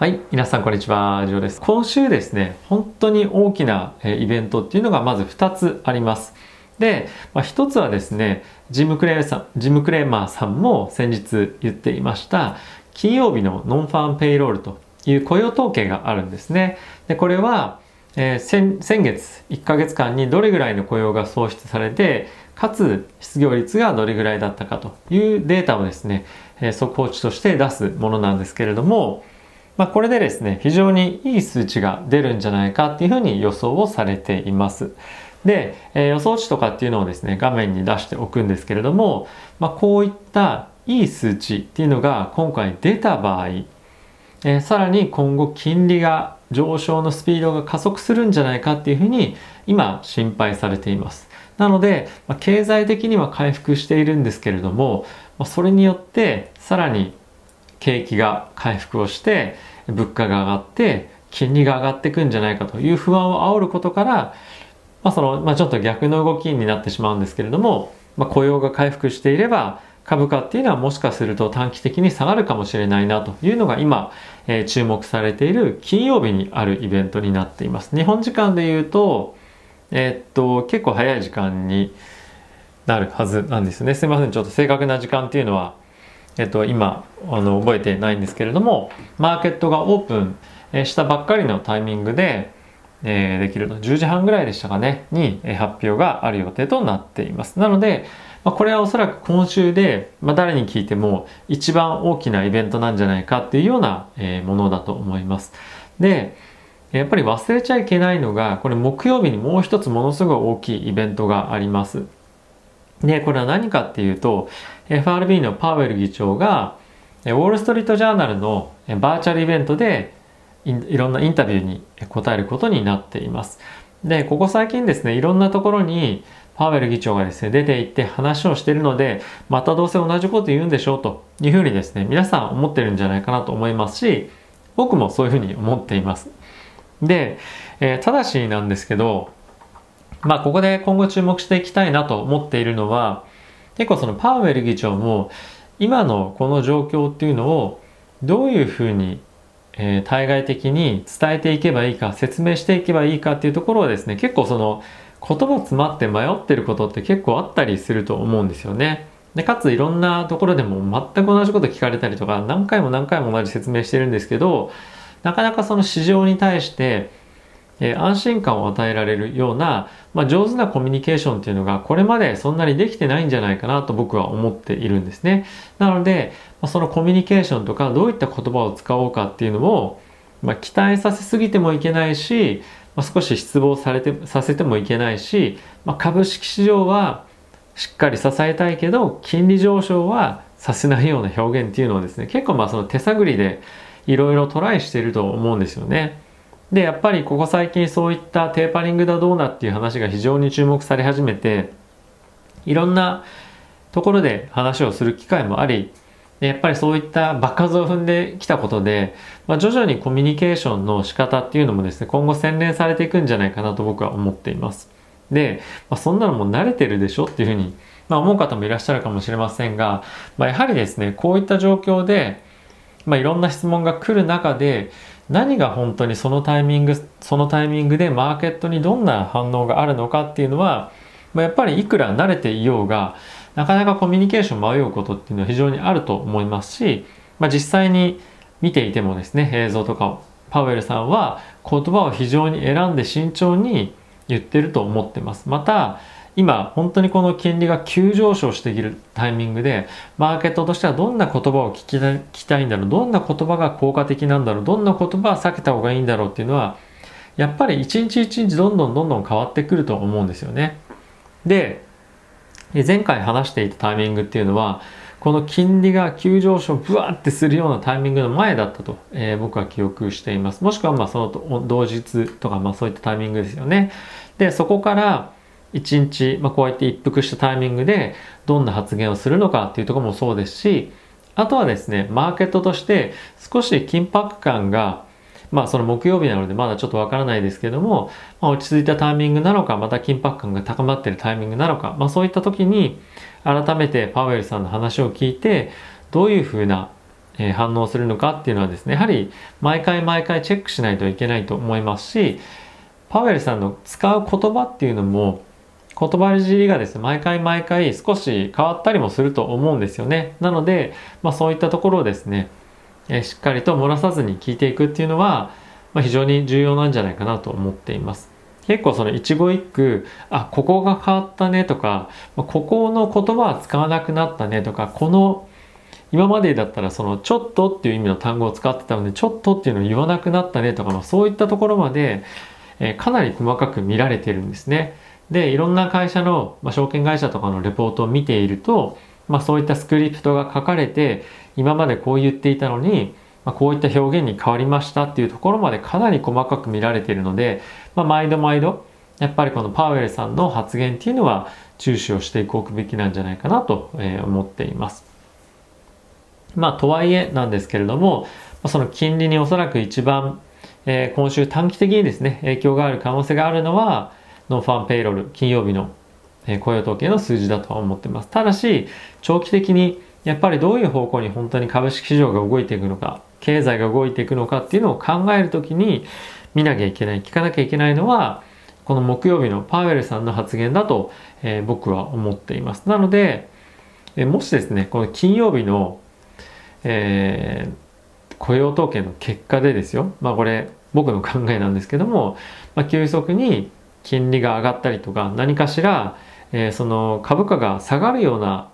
はい、皆さんこんにちは、ジョーです。今週ですね、本当に大きなイベントっていうのがまず2つあります。で、まあ、1つはですね、ジム・クレーさん、ジム・クレーマーさんも先日言っていました、金曜日のノンファンペイロールという雇用統計があるんですね。で、これは、えー、先先月1ヶ月間にどれぐらいの雇用が創出されて、かつ失業率がどれぐらいだったかというデータをですね、えー、速報値として出すものなんですけれども、まあ、これでですね、非常にいい数値が出るんじゃないかっていうふうに予想をされています。で、えー、予想値とかっていうのをですね、画面に出しておくんですけれども、まあ、こういったいい数値っていうのが今回出た場合、えー、さらに今後金利が上昇のスピードが加速するんじゃないかっていうふうに今心配されています。なので、まあ、経済的には回復しているんですけれども、まあ、それによってさらに景気が回復をして物価が上がって金利が上がっていくんじゃないかという不安を煽ることから、まあそのまあ、ちょっと逆の動きになってしまうんですけれども、まあ、雇用が回復していれば株価っていうのはもしかすると短期的に下がるかもしれないなというのが今、えー、注目されている金曜日にあるイベントになっています。日本時間で言うと、えー、っと、結構早い時間になるはずなんですね。すいません。ちょっと正確な時間っていうのはえっと、今あの覚えてないんですけれどもマーケットがオープンしたばっかりのタイミングで、えー、できると。10時半ぐらいでしたかねに発表がある予定となっています。なので、まあ、これはおそらく今週で、まあ、誰に聞いても一番大きなイベントなんじゃないかっていうような、えー、ものだと思います。でやっぱり忘れちゃいけないのがこれ木曜日にもう一つものすごい大きいイベントがあります。でこれは何かっていうと FRB のパウエル議長がウォール・ストリート・ジャーナルのバーチャルイベントでいろんなインタビューに答えることになっています。で、ここ最近ですね、いろんなところにパウエル議長がですね、出て行って話をしているので、またどうせ同じこと言うんでしょうというふうにですね、皆さん思ってるんじゃないかなと思いますし、僕もそういうふうに思っています。で、えー、ただしなんですけど、まあここで今後注目していきたいなと思っているのは、結構そのパウエル議長も今のこの状況っていうのをどういうふうに、えー、対外的に伝えていけばいいか説明していけばいいかっていうところはですね結構その言葉詰まって迷ってることって結構あったりすると思うんですよね。でかついろんなところでも全く同じこと聞かれたりとか何回も何回も同じ説明してるんですけどなかなかその市場に対してえ安心感を与えられるような、まあ、上手なコミュニケーションっていうのがこれまでそんなにできてないんじゃないかなと僕は思っているんですね。なので、まあ、そのコミュニケーションとかどういった言葉を使おうかっていうのを、まあ、期待させすぎてもいけないし、まあ、少し失望されてさせてもいけないし、まあ、株式市場はしっかり支えたいけど金利上昇はさせないような表現っていうのをですね結構まあその手探りでいろいろトライしていると思うんですよね。で、やっぱりここ最近そういったテーパリングだどうなっていう話が非常に注目され始めて、いろんなところで話をする機会もあり、やっぱりそういった爆発を踏んできたことで、まあ、徐々にコミュニケーションの仕方っていうのもですね、今後洗練されていくんじゃないかなと僕は思っています。で、まあ、そんなのも慣れてるでしょっていうふうに、まあ、思う方もいらっしゃるかもしれませんが、ま、やはりですね、こういった状況で、ま、いろんな質問が来る中で、何が本当にそのタイミングそのタイミングでマーケットにどんな反応があるのかっていうのは、まあ、やっぱりいくら慣れていようがなかなかコミュニケーション迷うことっていうのは非常にあると思いますし、まあ、実際に見ていてもですね映像とかをパウエルさんは言葉を非常に選んで慎重に言ってると思ってます。また今本当にこの金利が急上昇しているタイミングでマーケットとしてはどんな言葉を聞き聞きたいんだろうどんな言葉が効果的なんだろうどんな言葉は避けた方がいいんだろうっていうのはやっぱり一日一日どんどんどんどん変わってくると思うんですよね。で前回話していたタイミングっていうのはこの金利が急上昇ブワーってするようなタイミングの前だったと、えー、僕は記憶しています。もしくはまあその同日とかまあそういったタイミングですよね。で、そこから一日、まあ、こうやって一服したタイミングでどんな発言をするのかっていうところもそうですしあとはですねマーケットとして少し緊迫感がまあその木曜日なのでまだちょっとわからないですけども、まあ、落ち着いたタイミングなのかまた緊迫感が高まっているタイミングなのか、まあ、そういった時に改めてパウエルさんの話を聞いてどういうふうなえ反応するのかっていうのはですね、やはり毎回毎回チェックしないといけないと思いますし、パウエルさんの使う言葉っていうのも、言葉尻がですね、毎回毎回少し変わったりもすると思うんですよね。なので、まあそういったところをですね、えしっかりと漏らさずに聞いていくっていうのは、まあ、非常に重要なんじゃないかなと思っています。結構その一語一句、あ、ここが変わったねとか、ここの言葉は使わなくなったねとか、この今までだったらそのちょっとっていう意味の単語を使ってたのでちょっとっていうのを言わなくなったねとか、まあ、そういったところまで、え、かなり細かく見られてるんですね。でいろんな会社の、まあ、証券会社とかのレポートを見ていると、まあ、そういったスクリプトが書かれて今までこう言っていたのに、まあ、こういった表現に変わりましたっていうところまでかなり細かく見られているので、まあ、毎度毎度やっぱりこのパウエルさんの発言っていうのは注視をしていくべきなんじゃないかなと思っています。まあ、とはいえなんですけれども、その金利におそらく一番、えー、今週短期的にですね、影響がある可能性があるのは、ノンファンペイロール、金曜日の、雇用統計の数字だとは思ってます。ただし、長期的にやっぱりどういう方向に本当に株式市場が動いていくのか、経済が動いていくのかっていうのを考えるときに見なきゃいけない、聞かなきゃいけないのは、この木曜日のパウエルさんの発言だと、えー、僕は思っています。なので、えもしですね、この金曜日のえー、雇用統計の結果でですよ、まあこれ僕の考えなんですけども、まあ、急速に金利が上がったりとか何かしら、えー、その株価が下がるような、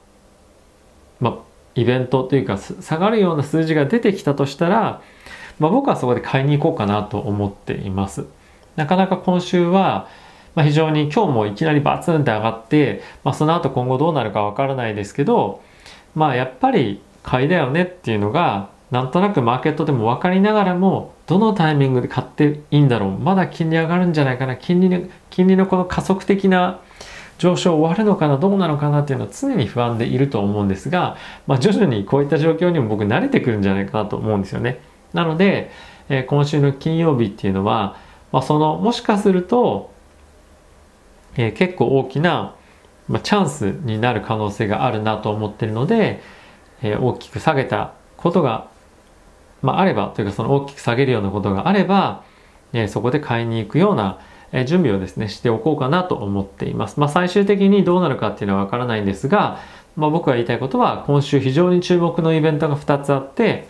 ま、イベントというか下がるような数字が出てきたとしたら、ま、僕はそこで買いに行こうかなと思っています。なかなか今週は、ま、非常に今日もいきなりバツンって上がって、ま、その後今後どうなるかわからないですけど、まあやっぱり買いだよねっていうのがなんとなくマーケットでも分かりながらもどのタイミングで買っていいんだろう。まだ金利上がるんじゃないかな。金利の金利のこの加速的な上昇終わるのかな。どうなのかなっていうのは常に不安でいると思うんですが、まあ、徐々にこういった状況にも僕慣れてくるんじゃないかなと思うんですよね。なので、えー、今週の金曜日っていうのは、まあ、そのもしかすると、えー、結構大きな、まあ、チャンスになる可能性があるなと思ってるので、えー、大きく下げたことが、まあ、あればというかその大きく下げるようなことがあれば、えー、そこで買いに行くような、準備をですねしておこうかなと思っています。まあ、最終的にどうなるかっていうのはわからないんですが、まあ、僕が言いたいことは今週非常に注目のイベントが2つあって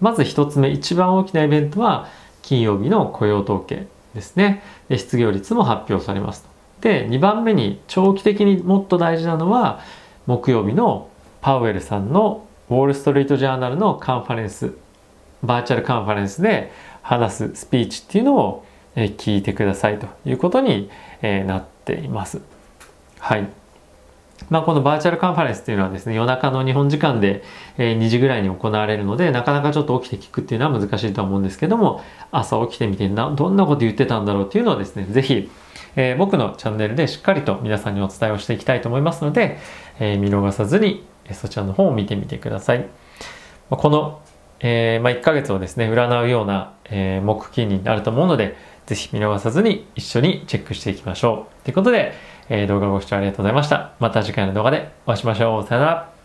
まず1つ目一番大きなイベントは金曜日の雇用統計ですね。で失業率も発表されますで2番目に長期的にもっと大事なのは木曜日のパウエルさんのウォール・ストリート・ジャーナルのカンファレンスバーチャルカンファレンスで話すスピーチっていうのを聞いてくださいということになっています。はい。まあ、このバーチャルカンファレンスっていうのはですね、夜中の日本時間で2時ぐらいに行われるので、なかなかちょっと起きて聞くっていうのは難しいと思うんですけども、朝起きてみてな、どんなこと言ってたんだろうっていうのをですね、ぜひ、えー、僕のチャンネルでしっかりと皆さんにお伝えをしていきたいと思いますので、えー、見逃さずにそちらの方を見てみてください。この、えー、まあ、1ヶ月をですね、占うような、えー、木金になると思うので、ぜひ見逃さずに一緒にチェックしていきましょう。ということで、えー、動画ご視聴ありがとうございました。また次回の動画でお会いしましょう。さよなら。